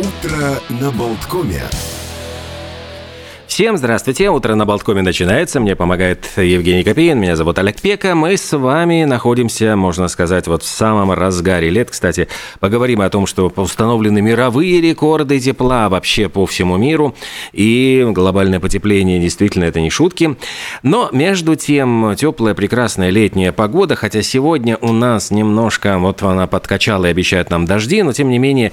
Утро на Болткоме. Всем здравствуйте. Утро на Болткоме начинается. Мне помогает Евгений Копеин. Меня зовут Олег Пека. Мы с вами находимся, можно сказать, вот в самом разгаре лет. Кстати, поговорим о том, что установлены мировые рекорды тепла вообще по всему миру. И глобальное потепление действительно это не шутки. Но между тем теплая, прекрасная летняя погода. Хотя сегодня у нас немножко, вот она подкачала и обещает нам дожди. Но тем не менее,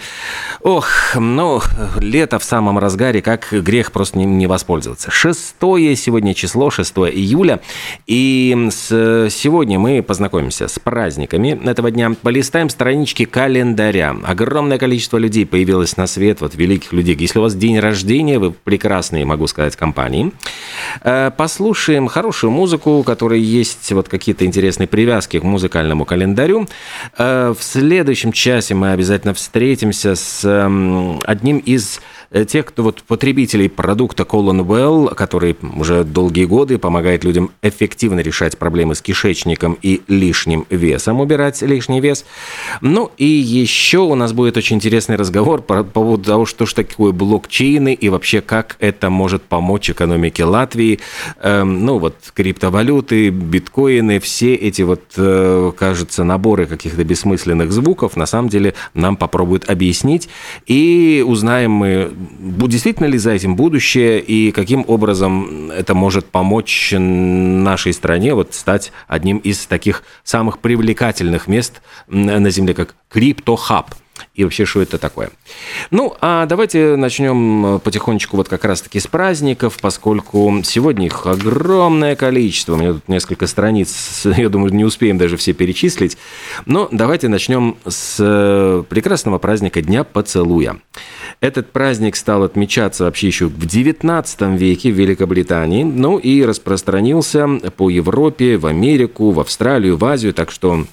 ох, ну, лето в самом разгаре, как грех просто не, не воспользоваться воспользоваться. Шестое сегодня число, 6 июля. И с, сегодня мы познакомимся с праздниками этого дня. Полистаем странички календаря. Огромное количество людей появилось на свет, вот великих людей. Если у вас день рождения, вы прекрасные, могу сказать, компании. Э, послушаем хорошую музыку, у которой есть вот какие-то интересные привязки к музыкальному календарю. Э, в следующем часе мы обязательно встретимся с одним из тех, кто вот потребителей продукта Colon Well, который уже долгие годы помогает людям эффективно решать проблемы с кишечником и лишним весом, убирать лишний вес. Ну и еще у нас будет очень интересный разговор по поводу того, что же такое блокчейны и вообще как это может помочь экономике Латвии. Эм, ну вот криптовалюты, биткоины, все эти вот, э, кажется, наборы каких-то бессмысленных звуков на самом деле нам попробуют объяснить. И узнаем мы действительно ли за этим будущее и каким образом это может помочь нашей стране вот стать одним из таких самых привлекательных мест на Земле, как криптохаб – и вообще, что это такое. Ну, а давайте начнем э, потихонечку вот как раз-таки с праздников, поскольку сегодня их огромное количество. У меня тут несколько страниц, я думаю, не успеем даже все перечислить. Но давайте начнем с э, прекрасного праздника Дня поцелуя. Этот праздник стал отмечаться вообще еще в XIX веке в Великобритании, ну и распространился по Европе, в Америку, в Австралию, в Азию, так что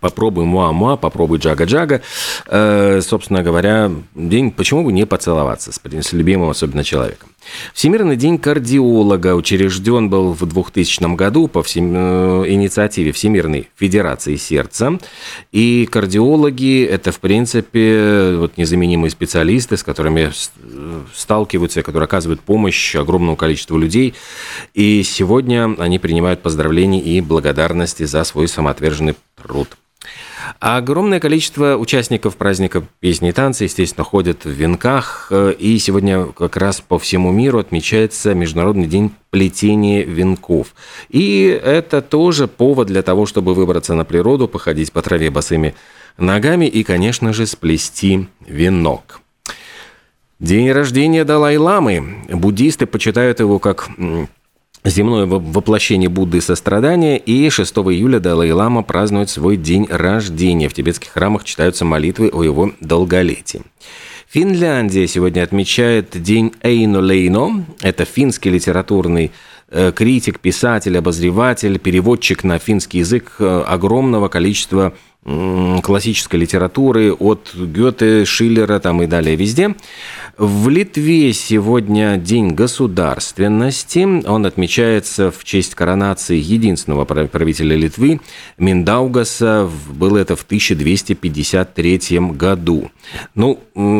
Попробуй муа-муа, попробуй джага-джага. Э, собственно говоря, день, почему бы не поцеловаться с, с любимым особенно человеком. Всемирный день кардиолога учрежден был в 2000 году по всем, э, инициативе Всемирной Федерации Сердца. И кардиологи – это, в принципе, вот незаменимые специалисты, с которыми сталкиваются, которые оказывают помощь огромному количеству людей. И сегодня они принимают поздравления и благодарности за свой самоотверженный А огромное количество участников праздника песни и танцы, естественно, ходят в венках. И сегодня как раз по всему миру отмечается Международный день плетения венков. И это тоже повод для того, чтобы выбраться на природу, походить по траве босыми ногами и, конечно же, сплести венок. День рождения Далай-ламы. Буддисты почитают его как земное воплощение Будды сострадания, и 6 июля Далай-Лама празднует свой день рождения. В тибетских храмах читаются молитвы о его долголетии. Финляндия сегодня отмечает День Эйно Лейно. Это финский литературный э, критик, писатель, обозреватель, переводчик на финский язык э, огромного количества классической литературы от Гёте, Шиллера там и далее везде. В Литве сегодня День государственности. Он отмечается в честь коронации единственного правителя Литвы Миндаугаса. Было это в 1253 году. Ну,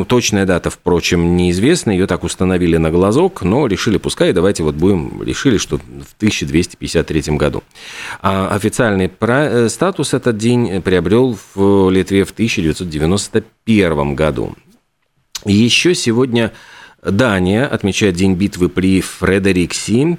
точная дата, впрочем, неизвестна. Ее так установили на глазок, но решили, пускай, давайте вот будем, решили, что в 1253 году. А официальный э, статус этот день приобрел в Литве в 1991 году. Еще сегодня Дания отмечает День битвы при Фредерикси.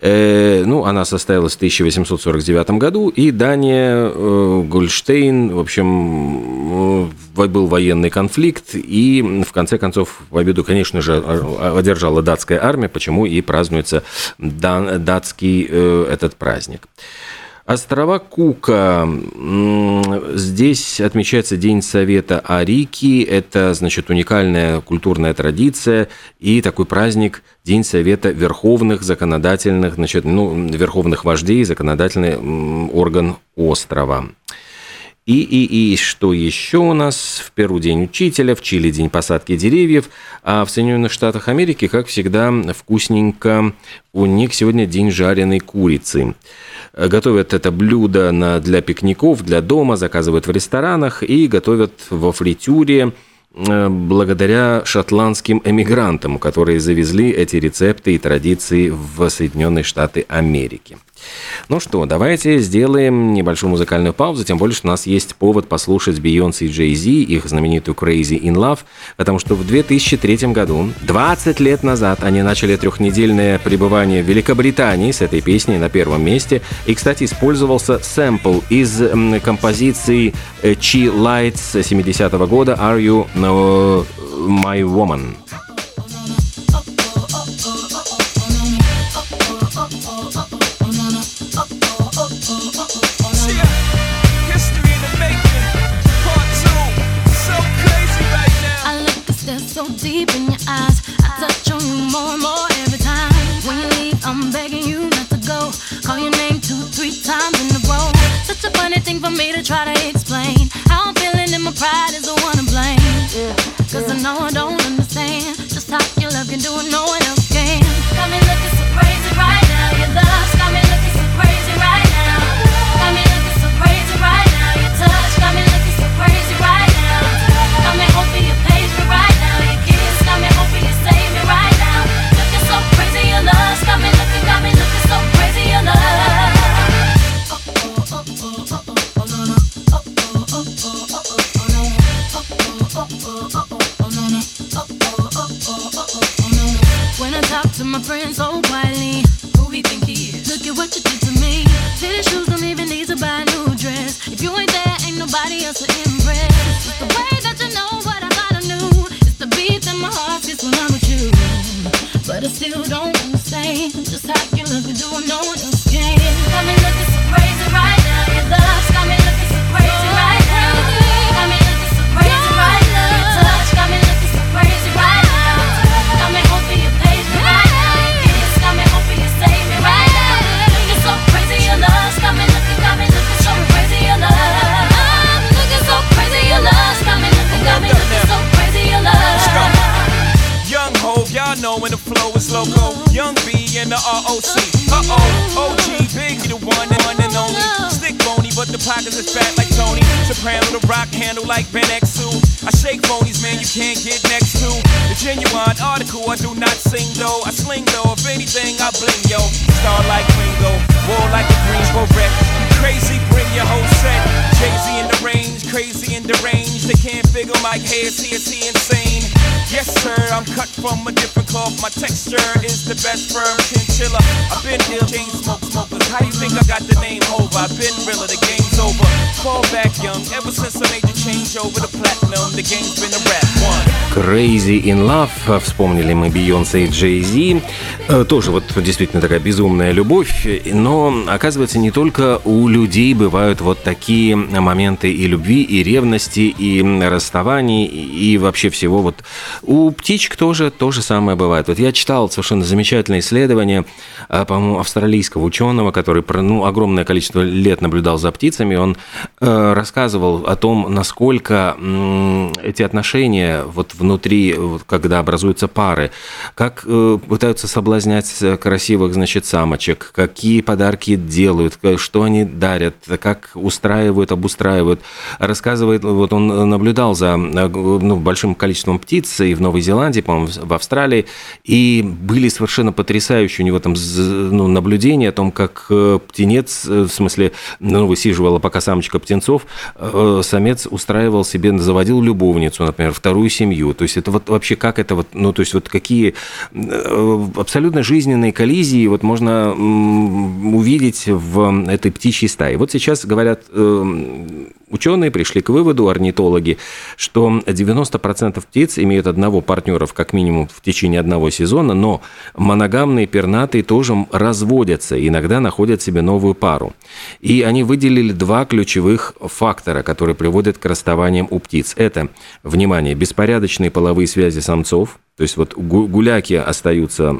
Э, ну, она состоялась в 1849 году, и Дания, э, Гольштейн, в общем, э, был военный конфликт, и в конце концов победу, конечно же, одержала датская армия, почему и празднуется датский этот праздник. Острова Кука. Здесь отмечается День Совета Арики. Это, значит, уникальная культурная традиция и такой праздник День Совета Верховных Законодательных, значит, ну, Верховных Вождей, законодательный орган острова. И, и, и что еще у нас? В Перу День Учителя, в Чили День посадки деревьев, а в Соединенных Штатах Америки, как всегда, вкусненько, у них сегодня День жареной курицы. Готовят это блюдо на, для пикников, для дома, заказывают в ресторанах и готовят во фритюре э, благодаря шотландским эмигрантам, которые завезли эти рецепты и традиции в Соединенные Штаты Америки. Ну что, давайте сделаем небольшую музыкальную паузу, тем более, что у нас есть повод послушать Бейонсе и Джей Зи, их знаменитую Crazy in Love, потому что в 2003 году, 20 лет назад, они начали трехнедельное пребывание в Великобритании с этой песней на первом месте. И, кстати, использовался сэмпл из композиции Chi Lights 70 -го года «Are You My Woman?» Deep in your eyes. I touch on you more and more every time. When you leave, I'm begging you not to go. Call your name two, three times in a row. Such a funny thing for me to try to But I still don't understand just how you look and do what no one else can. Got me looking so crazy right flow is loco. Young B and the ROC. Uh oh, OG Big, the one and one and only. Stick bony, but the pockets is fat like Tony. Soprano, the rock handle like Ben X2. I shake phonies, man, you can't get next to. The genuine article, I do not sing though. I sling though, if anything, I bling yo. Star like Ringo, war like a Greensboro wreck. Crazy, bring your whole set. Z in the range, crazy in the range. They can't figure my hair, see, is he insane? Yes, sir, I'm cut from a different cloth. My texture is the best firm chinchilla. I've been ill, chain smoke smokers. How you think I got the name over? I've been realer, the game's over. Fall back young, ever since I made the change over to platinum, the game's been a rap one. Crazy in Love, вспомнили мы Бейонсе и Джей Зи. Э, Тоже вот действительно такая безумная любовь, но оказывается не только у людей бывают вот такие моменты и любви, и ревности, и расставаний, и вообще всего. Вот у птичек тоже то же самое бывает. Вот я читал совершенно замечательное исследование, а, по-моему, австралийского ученого, который ну, огромное количество лет наблюдал за птицами. Он э, рассказывал о том, насколько м, эти отношения вот внутри, вот, когда образуются пары, как э, пытаются соблазнять красивых, значит, самочек, какие подарки делают, что они дарят, как устраивают, обустраивают. Рассказывает, вот он наблюдал за э, ну, большим количеством птиц и в Новой Зеландии, по-моему, в Австралии, и были совершенно потрясающие у него там ну, наблюдения о том, как э, птенец, э, в смысле, ну, высиживала пока самочка птенцов, э, самец устраивал себе, заводил любовницу, например, вторую семью. То есть это вот вообще как это вот, ну, то есть вот какие э, абсолютно жизненные коллизии вот можно увидеть в этой птичьей стае. Вот сейчас говорят ученые пришли к выводу, орнитологи, что 90% птиц имеют одного партнера как минимум в течение одного сезона, но моногамные пернатые тоже разводятся, иногда находят себе новую пару. И они выделили два ключевых фактора, которые приводят к расставаниям у птиц. Это, внимание, беспорядочные половые связи самцов, то есть вот гу- гуляки остаются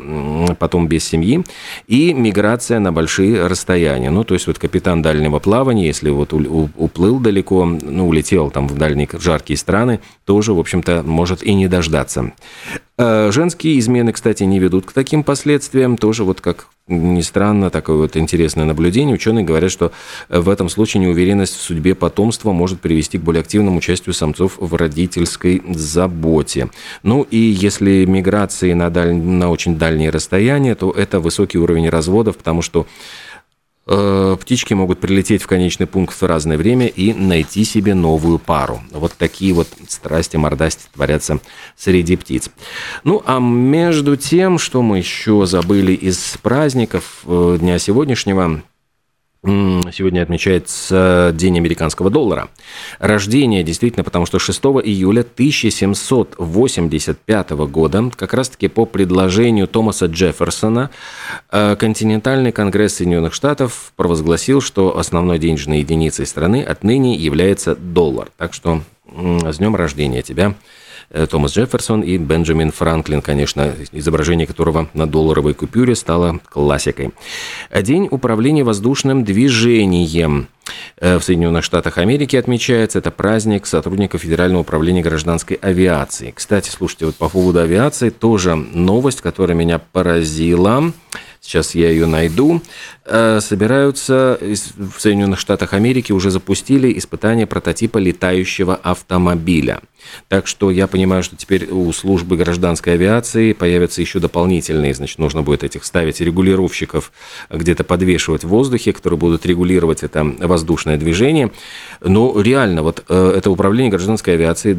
потом без семьи, и миграция на большие расстояния. Ну, то есть вот капитан дальнего плавания, если вот уплыл далеко, ну, улетел там в дальние жаркие страны, тоже, в общем-то, может и не дождаться. Э, женские измены, кстати, не ведут к таким последствиям. Тоже вот как ни странно, такое вот интересное наблюдение. Ученые говорят, что в этом случае неуверенность в судьбе потомства может привести к более активному участию самцов в родительской заботе. Ну и если миграции на, даль... на очень дальние расстояния, то это высокий уровень разводов, потому что птички могут прилететь в конечный пункт в разное время и найти себе новую пару. Вот такие вот страсти, мордасти творятся среди птиц. Ну, а между тем, что мы еще забыли из праздников э, дня сегодняшнего, Сегодня отмечается День американского доллара. Рождение действительно, потому что 6 июля 1785 года, как раз-таки по предложению Томаса Джефферсона, э, континентальный конгресс Соединенных Штатов провозгласил, что основной денежной единицей страны отныне является доллар. Так что с днем рождения тебя, Томас Джефферсон и Бенджамин Франклин, конечно, изображение которого на долларовой купюре стало классикой. День управления воздушным движением э, в Соединенных Штатах Америки отмечается. Это праздник сотрудников Федерального управления гражданской авиации. Кстати, слушайте, вот по поводу авиации тоже новость, которая меня поразила сейчас я ее найду, э, собираются в Соединенных Штатах Америки уже запустили испытание прототипа летающего автомобиля. Так что я понимаю, что теперь у службы гражданской авиации появятся еще дополнительные, значит, нужно будет этих ставить регулировщиков где-то подвешивать в воздухе, которые будут регулировать это воздушное движение. Но реально, вот э, это управление гражданской авиации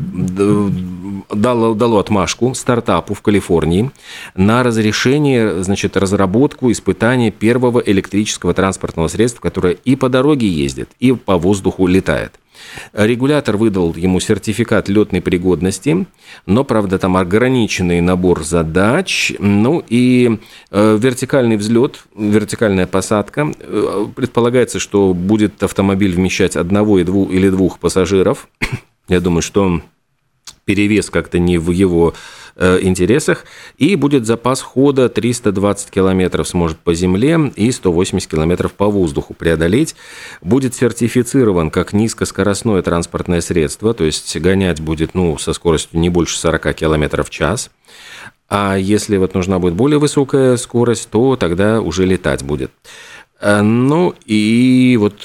дало, дало отмашку стартапу в Калифорнии на разрешение, значит, разработку, испытания первого электрического транспортного средства, которое и по дороге ездит, и по воздуху летает. Регулятор выдал ему сертификат летной пригодности, но, правда, там ограниченный набор задач. Ну и э, вертикальный взлет, вертикальная посадка. Э, предполагается, что будет автомобиль вмещать одного и двух, или двух пассажиров. Я думаю, что перевес как-то не в его э, интересах, и будет запас хода 320 километров сможет по земле и 180 километров по воздуху преодолеть. Будет сертифицирован как низкоскоростное транспортное средство, то есть гонять будет ну, со скоростью не больше 40 километров в час. А если вот нужна будет более высокая скорость, то тогда уже летать будет. Э, ну и вот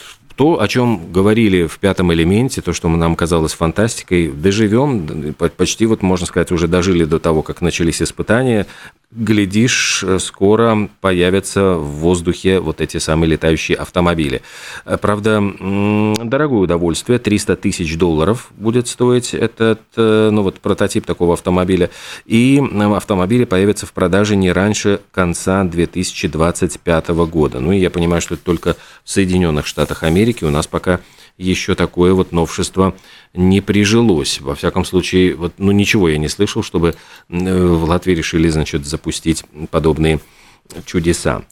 то, о чем говорили в пятом элементе, то, что нам казалось фантастикой, доживем, почти вот, можно сказать, уже дожили до того, как начались испытания, глядишь, э, скоро появятся в воздухе вот эти самые летающие автомобили. Э, правда, дорогое удовольствие, 300 тысяч долларов будет стоить этот, э, ну вот прототип такого автомобиля, и автомобили появятся в продаже не раньше конца 2025 года. Ну и я понимаю, что это только в Соединенных Штатах Америки у нас пока еще такое вот новшество не прижилось. Во всяком случае, вот, ну, ничего я не слышал, чтобы в Латвии решили, значит, запустить подобные чудеса.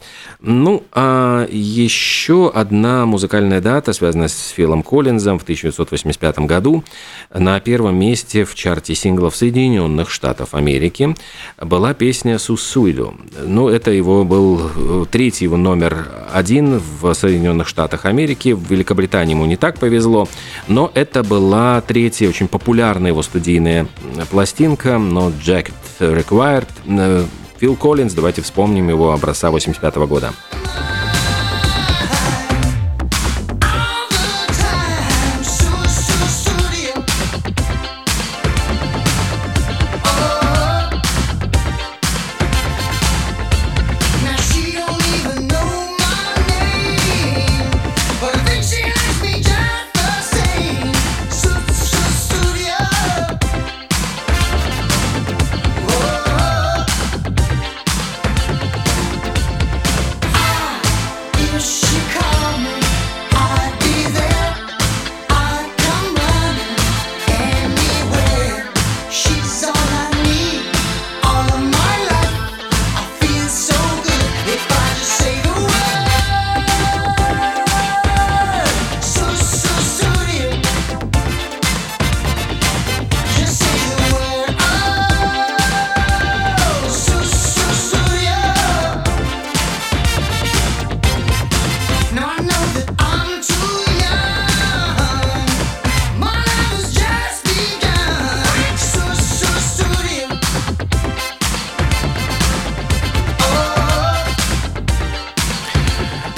Ну, а еще одна музыкальная дата, связанная с Филом Коллинзом в 1985 году. На первом месте в чарте синглов Соединенных Штатов Америки была песня «Сусуиду». Ну, это его был э, третий его номер один в Соединенных Штатах Америки. В Великобритании ему не так повезло, но это была третья очень популярная его студийная пластинка, но «Jacket Required» э, Фил Коллинз, давайте вспомним его образца 85 года.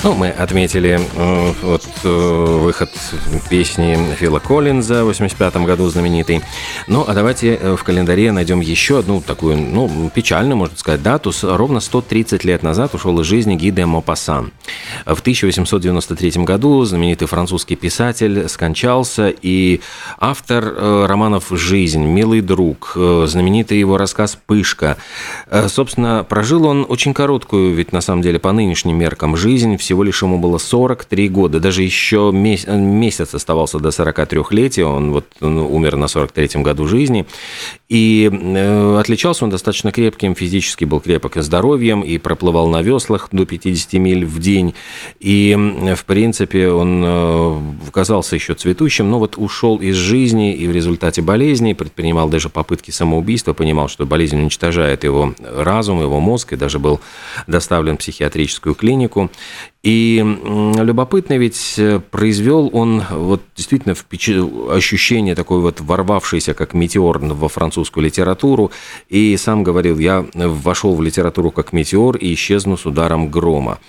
Ну, мы отметили э, вот, э, выход песни Фила Коллинза в 85 году знаменитый. Ну, а давайте э, в календаре найдем еще одну такую, ну, печальную, можно сказать, дату. Ровно 130 лет назад ушел из жизни Ги де Мопассан. В 1893 году знаменитый французский писатель скончался, и автор э, романов «Жизнь», «Милый друг», э, знаменитый его рассказ «Пышка». Э, собственно, прожил он очень короткую, ведь на самом деле по нынешним меркам, жизнь всего всего лишь ему было 43 года, даже еще месяц оставался до 43-летия, он вот он умер на 43-м году жизни, и э, отличался он достаточно крепким, физически был крепок и здоровьем, и проплывал на веслах до 50 миль в день, и, в принципе, он э, казался еще цветущим, но вот ушел из жизни и в результате болезни предпринимал даже попытки самоубийства, понимал, что болезнь уничтожает его разум, его мозг, и даже был доставлен в психиатрическую клинику. И любопытно ведь э, произвел он вот действительно ощущение такое вот ворвавшееся как метеор во французскую литературу. И сам говорил, я вошел в литературу как метеор и исчезну с ударом грома.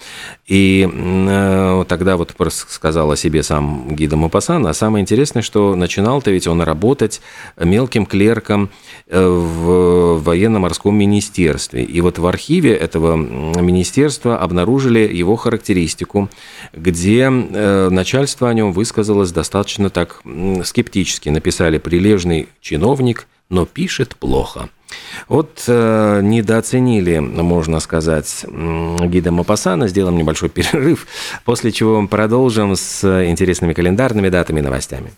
И э, тогда вот сказал о себе сам Гида Мапасан. А самое интересное, что начинал-то ведь он работать мелким клерком э, в военно-морском министерстве. И вот в архиве этого министерства обнаружили его характеристики характеристику, где э, начальство о нем высказалось достаточно так скептически. Написали «прилежный чиновник, но пишет плохо». Вот э, недооценили, можно сказать, гида Мапасана. Сделаем небольшой перерыв, после чего мы продолжим с интересными календарными датами и новостями.